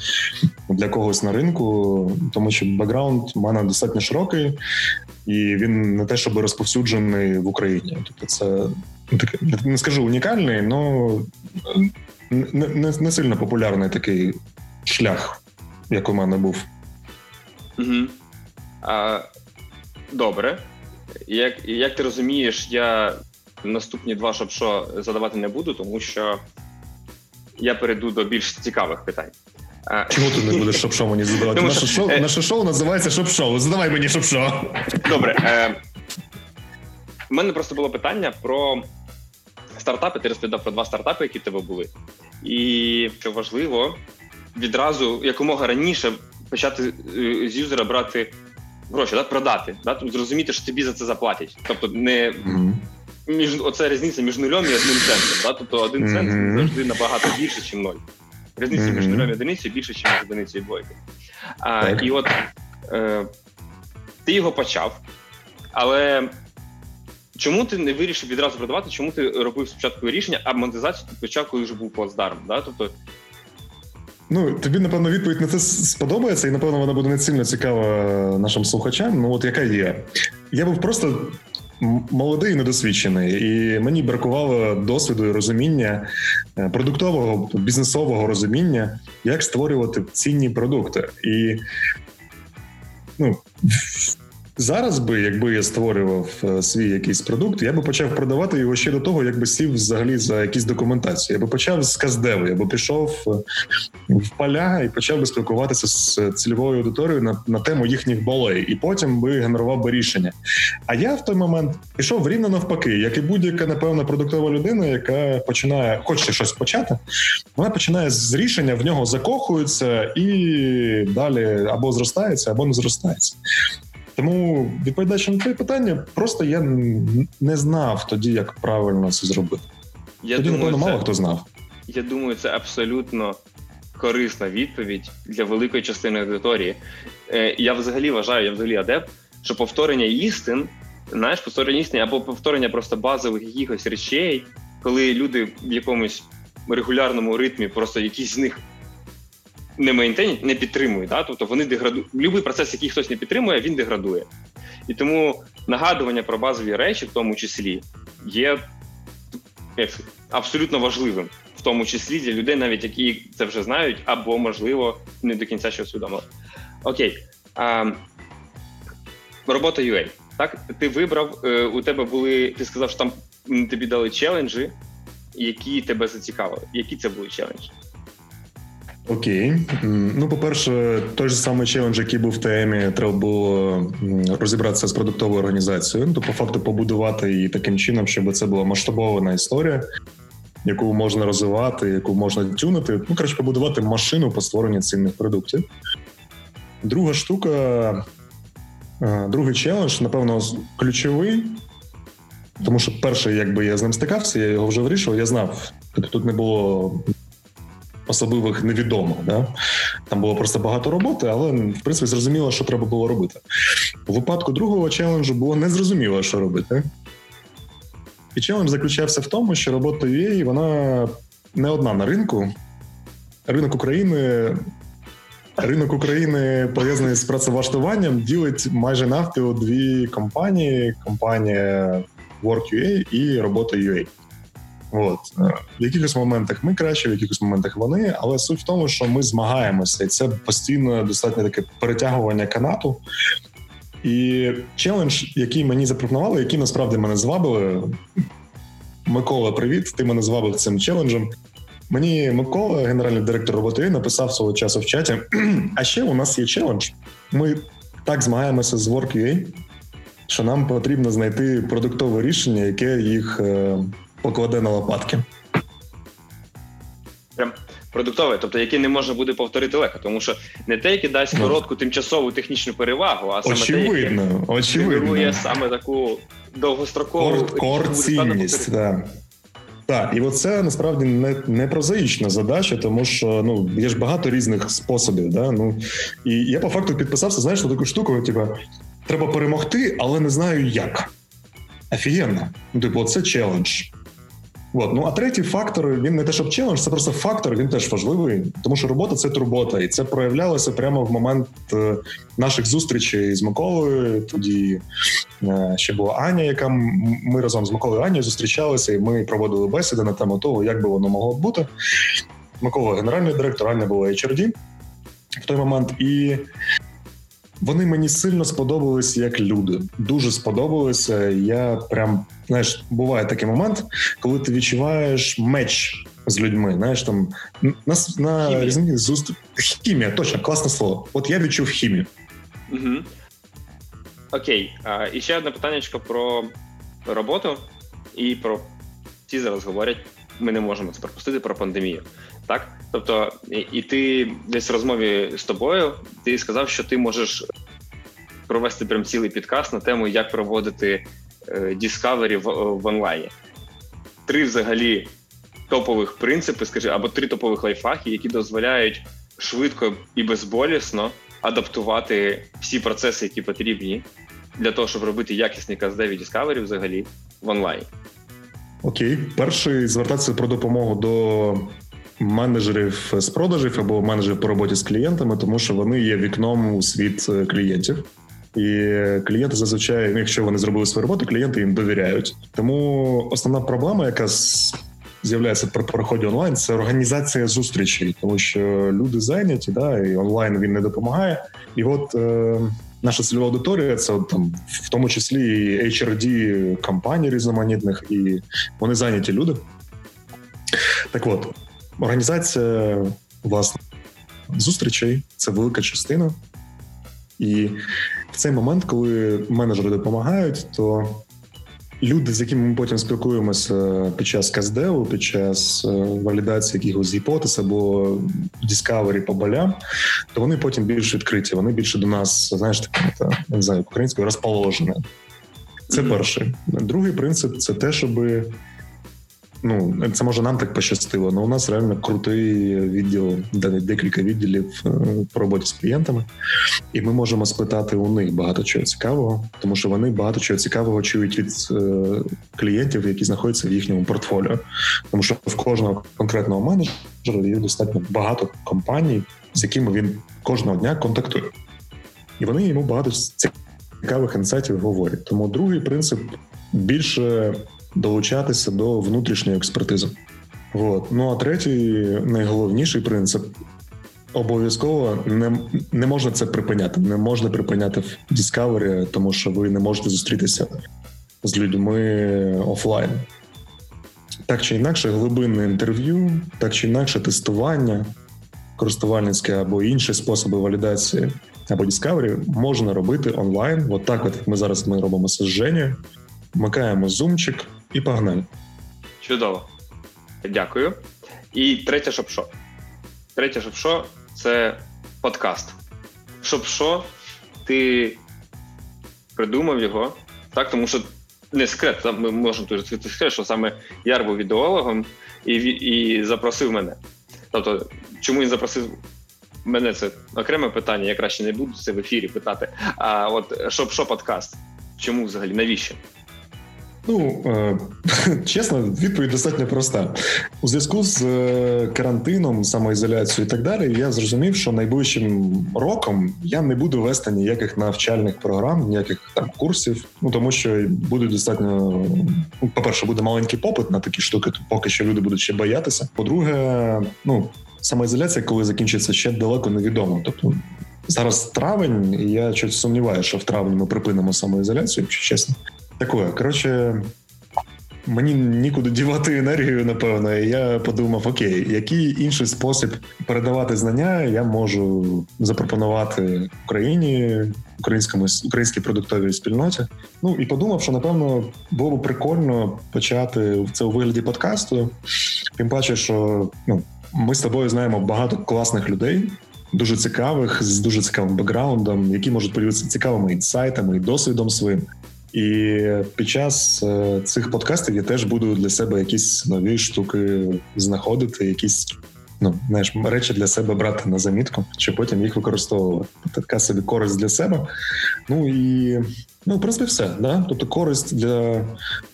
для когось на ринку, тому що бекграунд у мене достатньо широкий, і він не те, щоб розповсюджений в Україні. Тобто, це ну, не скажу унікальний, але не, не, не сильно популярний такий шлях, як у мене був. Угу. А, Добре. Як як ти розумієш, я наступні два шоб-шо задавати не буду, тому що я перейду до більш цікавих питань. Чому ти не будеш шоб-шо мені задавати? Тому, наше, шоу, е... наше шоу називається ШОБШОу. Задавай мені шоб-шо. Добре. Е... У мене просто було питання про стартапи. Ти розповідав про два стартапи, які в тебе були. І що важливо, відразу якомога раніше почати е, з юзера брати гроші, да, продати, да, зрозуміти, що тобі за це заплатять. Тобто, не mm-hmm. між оце різниця між нулем і одним центом. Да? Тобто один цент завжди набагато більше, ніж ноль. Різниця mm-hmm. між нулем і одиницею більше, ніж одиницею і двойкою. А, І от е, ти його почав, але. Чому ти не вирішив відразу продавати? Чому ти робив спочатку рішення, а монетизацію ти почав, коли вже був плацдарм? Да? Тобто Ну, тобі, напевно, відповідь на це сподобається, і напевно вона буде не сильно цікава нашим слухачам. Ну, от яка є. Я був просто молодий і недосвідчений, і мені бракувало досвіду і розуміння е, продуктового бізнесового розуміння, як створювати цінні продукти. І ну, Зараз би, якби я створював е, свій якийсь продукт, я би почав продавати його ще до того, якби сів взагалі за якісь документації. Я би почав з каздеву, я би пішов е, в поля і почав би спілкуватися з цільовою аудиторією на на тему їхніх болей, і потім би генерував би рішення. А я в той момент пішов рівно навпаки, як і будь-яка напевно продуктова людина, яка починає хоче щось почати. Вона починає з рішення, в нього закохується і далі або зростається, або не зростається. Тому відповідаючи на твоє питання, просто я не знав тоді, як правильно це зробити. Я тоді, думаю, напевно, мало хто знав. Я думаю, це абсолютно корисна відповідь для великої частини аудиторії. Е, Я взагалі вважаю, я взагалі адепт, що повторення істин, знаєш, повторення істин або повторення просто базових якихось речей, коли люди в якомусь регулярному ритмі, просто якісь з них не мейнтейнять, не підтримують. Да? Тобто вони деградують. Любий процес, який хтось не підтримує, він деградує. І тому нагадування про базові речі, в тому числі, є абсолютно важливим, в тому числі для людей, навіть які це вже знають, або, можливо, не до кінця ще усвідомили. Окей. А, Робота UA. Так, ти вибрав, е, у тебе були, ти сказав, що там тобі дали челенджі, які тебе зацікавили. Які це були челенджі? Окей. Ну, по-перше, той же самий челендж, який був в ТМі, треба було розібратися з продуктовою організацією. Ну, то по факту побудувати її таким чином, щоб це була масштабована історія, яку можна розвивати, яку можна тюнити. Ну, коротше, побудувати машину по створенню цінних продуктів. Друга штука, другий челендж, напевно, ключовий. Тому що перший, якби я з ним стикався, я його вже вирішував, я знав. Тобто тут не було особливих невідомих. Да? Там було просто багато роботи, але в принципі зрозуміло, що треба було робити. У випадку другого челенджу було незрозуміло, що робити. І челендж заключався в тому, що робота UA, вона не одна на ринку. Ринок України. Ринок України пов'язаний з працевлаштуванням ділить майже навпіл дві компанії: компанія Work.ua і робота UA. От е, в якихось моментах ми краще, в якихось моментах вони, але суть в тому, що ми змагаємося, і це постійно достатньо таке перетягування канату. І челендж, який мені запропонували, який насправді мене звабили. Микола, привіт! Ти мене звабив цим челенджем. Мені Микола, генеральний директор роботи, написав свого часу в чаті. А ще у нас є челендж. Ми так змагаємося з Work.ua, що нам потрібно знайти продуктове рішення, яке їх е, покладе на лопатки. Прям продуктове, тобто яке не може буде повторити легко, тому що не те, яке дасть ну. коротку тимчасову технічну перевагу, а саме очевидно, те, яке очевидно. генерує саме таку довгострокову Кор, кор Так, і оце насправді не не прозаїчна задача, тому що ну є ж багато різних способів. Да? Ну і я по факту підписався, знаєш, на таку штуку, типу, треба перемогти, але не знаю як. Офігенно. Ну, типу, це челендж. От. Ну а третій фактор він не те, щоб челендж, це просто фактор. Він теж важливий, тому що робота це турбота, і це проявлялося прямо в момент е, наших зустрічей з Миколою. Тоді е, ще була Аня, яка ми разом з Миколою Анією зустрічалися, і ми проводили бесіди на тему того, як би воно могло бути. Микола, генеральний директор, Аня була HRD в той момент, і вони мені сильно сподобались як люди. Дуже сподобалися. Я прям знаєш, буває такий момент, коли ти відчуваєш меч з людьми. Знаєш, там на на різні зустріч хімія, точно класне слово. От я відчув хімію. Угу. Окей, а, і ще одне питання про роботу і про всі зараз говорять. Ми не можемо це пропустити про пандемію. Так, тобто, і ти десь в розмові з тобою ти сказав, що ти можеш провести прям цілий підкаст на тему, як проводити е, Discovery в, в онлайні. Три взагалі топових принципи, скажи, або три топових лайфхаки, які дозволяють швидко і безболісно адаптувати всі процеси, які потрібні для того, щоб робити якісний каздеві Discovery взагалі в онлайні. Окей, перший звертатися про допомогу до менеджерів з продажів або менеджерів по роботі з клієнтами, тому що вони є вікном у світ е, клієнтів. І клієнти зазвичай, ну, якщо вони зробили свою роботу, клієнти їм довіряють. Тому основна проблема, яка з'являється при переході онлайн, це організація зустрічей, тому що люди зайняті, да, і онлайн він не допомагає. І от е, наша цільова аудиторія це от, там, в тому числі і HRD компаній різноманітних, і вони зайняті люди. Так от, організація власне зустрічей це велика частина. І в цей момент, коли менеджери допомагають, то люди, з якими ми потім спілкуємося під час каздеву, під час е, валідації якихось гіпотез або Discovery по болям, то вони потім більш відкриті. Вони більше до нас, знаєш, так, не знаю, українською розположені. Це перший. Другий принцип це те, щоби ну це може нам так пощастило, але у нас реально крутий відділ, декілька відділів е, по роботі з клієнтами, і ми можемо спитати у них багато чого цікавого, тому що вони багато чого цікавого чують від е, клієнтів, які знаходяться в їхньому портфоліо. Тому що в кожного конкретного менеджера є достатньо багато компаній, з якими він кожного дня контактує, і вони йому багато цікавих інсайтів говорять. Тому другий принцип більше долучатися до внутрішньої експертизи. От. Ну а третій найголовніший принцип. Обов'язково не не можна це припиняти. Не можна припиняти в Discovery, тому що ви не можете зустрітися з людьми офлайн. Так чи інакше, глибинне інтерв'ю, так чи інакше, тестування, користувальницьке або інші способи валідації або Discovery можна робити онлайн. От так, от як ми зараз ми робимо з Женєю. Вмикаємо зумчик і погнали. Чудово. Дякую. І третє, щоб що? Третє, щоб що, це подкаст. Щоб що, ти придумав його, так, тому що не секрет, ми можемо дуже сказати, що саме Яр був ідеологом і і запросив мене. Тобто, чому він запросив мене, це окреме питання, я краще не буду це в ефірі питати. А от щоб що подкаст? Чому взагалі? Навіщо? Ну е, чесно, відповідь достатньо проста. У зв'язку з е, карантином, самоізоляцією і так далі, я зрозумів, що найближчим роком я не буду вести ніяких навчальних програм, ніяких там курсів. Ну тому що буде достатньо. Ну, по перше, буде маленький попит на такі штуки, то поки що люди будуть ще боятися. По-друге, ну самоізоляція, коли закінчиться, ще далеко невідомо. Тобто зараз травень, і я щось сумніваюся, що в травні ми припинимо самоізоляцію, якщо чесно. Такое, коротше, мені нікуди дівати енергію, напевно. і Я подумав: окей, який інший спосіб передавати знання я можу запропонувати Україні, українському українській продуктовій спільноті. Ну і подумав, що напевно було б прикольно почати це у вигляді подкасту. Тим паче, що ну, ми з тобою знаємо багато класних людей. Дуже цікавих з дуже цікавим бекграундом, які можуть поділитися цікавими інсайтами і досвідом своїм. І під час е, цих подкастів я теж буду для себе якісь нові штуки знаходити, якісь ну знаєш, речі для себе брати на замітку, щоб потім їх використовувати. Така собі користь для себе. Ну і Ну, в принципі, все. Да? Тобто користь для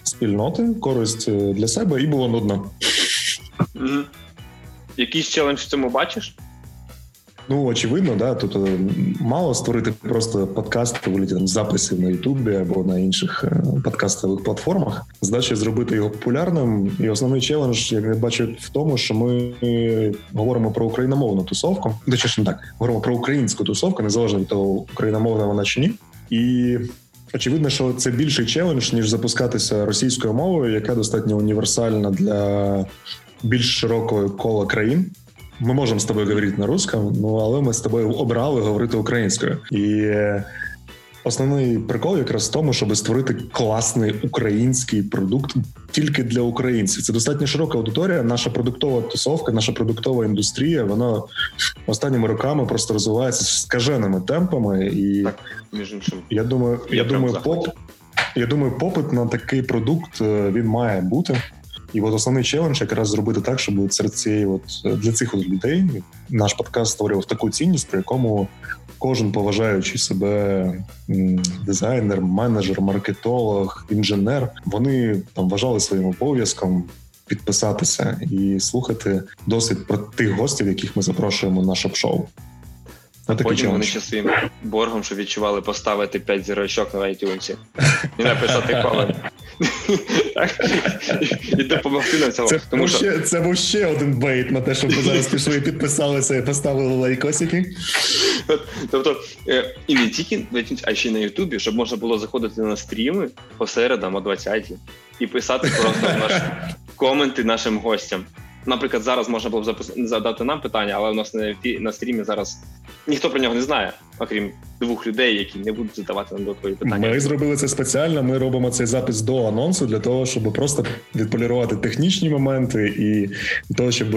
спільноти, користь е, для себе і було нудно. Якийсь челендж в цьому бачиш? Ну, очевидно, да. Тобто мало створити просто подкаст у там записів на Ютубі або на інших е, подкастових платформах. Задача зробити його популярним. І основний челендж, як я бачу, в тому, що ми говоримо про україномовну тусовку. Точніше, так говоримо про українську тусовку, незалежно від того, україномовна вона чи ні. І очевидно, що це більший челендж ніж запускатися російською мовою, яка достатньо універсальна для більш широкого кола країн. Ми можемо з тобою говорити на русском, ну але ми з тобою обрали говорити українською. І основний прикол якраз в тому, щоб створити класний український продукт тільки для українців. Це достатньо широка аудиторія. Наша продуктова тусовка, наша продуктова індустрія. Вона останніми роками просто розвивається скаженими темпами. І так, між іншим, я думаю, я, я думаю, поп. Я думаю, попит на такий продукт е, він має бути. І от основний челендж якраз зробити так, щоб серед цієї, от для цих от людей наш подкаст створював таку цінність, при якому кожен поважаючий себе дизайнер, менеджер, маркетолог, інженер, вони там вважали своїм обов'язком. Підписатися і слухати досвід про тих гостів, яких ми запрошуємо на ШОБШОу. А Потім вони ще своїм боргом, що відчували поставити 5 зірочок на iTunes і написати комент. І допомогти нам цьому. Це, Тому, що... це був ще один bait на те, щоб ви зараз пішли і підписалися і поставили лайкосики. Тобто, е, і не тільки а ще й на Ютубі, щоб можна було заходити на стріми по середам о 20 і писати просто наш коменти нашим гостям. Наприклад, зараз можна було б задати нам питання, але у нас на на стрімі зараз ніхто про нього не знає, окрім двох людей, які не будуть задавати нам додаткові питання. Ми зробили це спеціально. Ми робимо цей запис до анонсу для того, щоб просто відполірувати технічні моменти і для того, щоб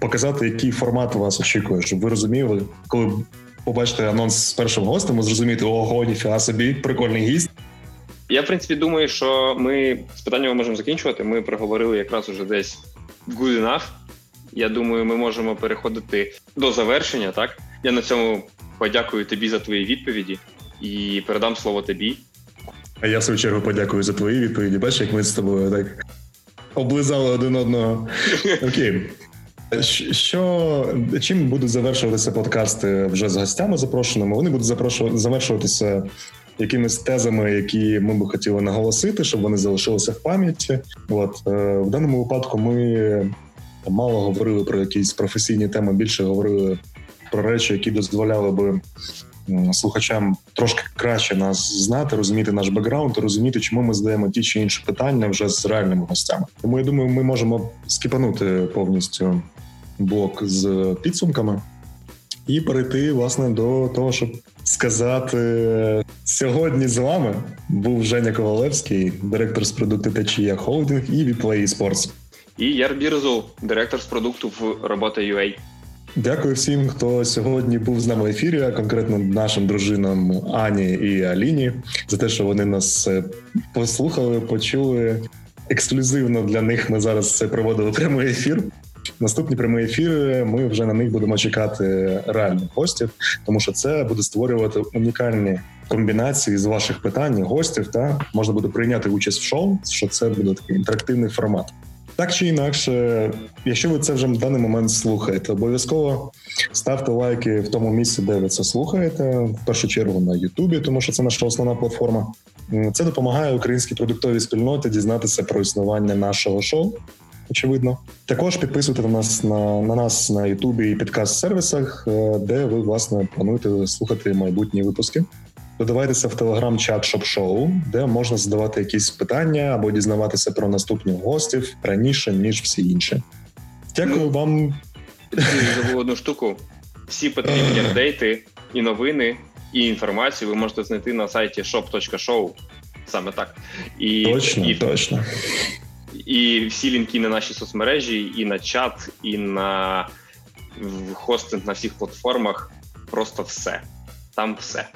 показати, який формат вас очікує, щоб ви розуміли, коли побачите анонс з першим гостем, ви зрозумієте, ого, ніфіга собі, прикольний гість. Я в принципі думаю, що ми з питаннями можемо закінчувати. Ми проговорили якраз уже десь good enough. Я думаю, ми можемо переходити до завершення. Так я на цьому подякую тобі за твої відповіді і передам слово тобі. А я в свою чергу подякую за твої відповіді. Бачиш, як ми з тобою так облизали один одного. Окей. Що чим будуть завершуватися подкасти вже з гостями запрошеними? Вони будуть завершуватися якимись тезами, які ми би хотіли наголосити, щоб вони залишилися в пам'яті. От е, в даному випадку ми мало говорили про якісь професійні теми, більше говорили про речі, які дозволяли би. Слухачам трошки краще нас знати, розуміти наш бекграунд, розуміти, чому ми задаємо ті чи інші питання вже з реальними гостями. Тому я думаю, ми можемо скіпанути повністю блок з підсумками і перейти власне до того, щоб сказати сьогодні з вами був Женя Ковалевський, директор з продукту Techiia Holding і WePlay Esports. І Яр Бірзул, директор з продукту в robota.ua. Дякую всім, хто сьогодні був з нами в ефірі, а конкретно нашим дружинам Ані і Аліні, за те, що вони нас е, послухали, почули. Ексклюзивно для них ми зараз це проводили прямий ефір. Наступні прямі ефіри ми вже на них будемо чекати реальних гостів, тому що це буде створювати унікальні комбінації з ваших питань, гостів. Та можна буде прийняти участь в шоу, що це буде такий інтерактивний формат. Так чи інакше, якщо ви це вже в даний момент слухаєте, обов'язково ставте лайки в тому місці, де ви це слухаєте, в першу чергу на Ютубі, тому що це наша основна платформа. Це допомагає українській продуктовій спільноті дізнатися про існування нашого шоу очевидно. Також підписуйте на нас на на нас на Ютубі і підкаст-сервісах, е, де ви власне плануєте слухати майбутні випуски. Додавайтеся в телеграм-чат шоп-шоу, де можна задавати якісь питання або дізнаватися про наступних гостів раніше ніж всі інші. Дякую ну, вам. Забув одну штуку. Всі потрібні апдейти і новини, і інформацію ви можете знайти на сайті shop.show. Саме так. І, Точно, і, точно. І всі лінки на наші соцмережі, і на чат, і на хостинг на всіх платформах. Просто все. Там все.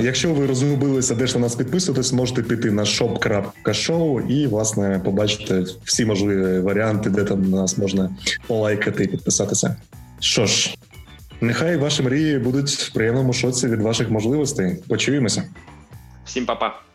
Якщо ви розгубилися, де ж на нас підписуватись, можете піти на shop.show і, власне, побачити всі можливі варіанти, де там нас можна полайкати і підписатися. Що ж, нехай ваші мрії будуть в приємному шоці від ваших можливостей. Почуємося. Всім па-па!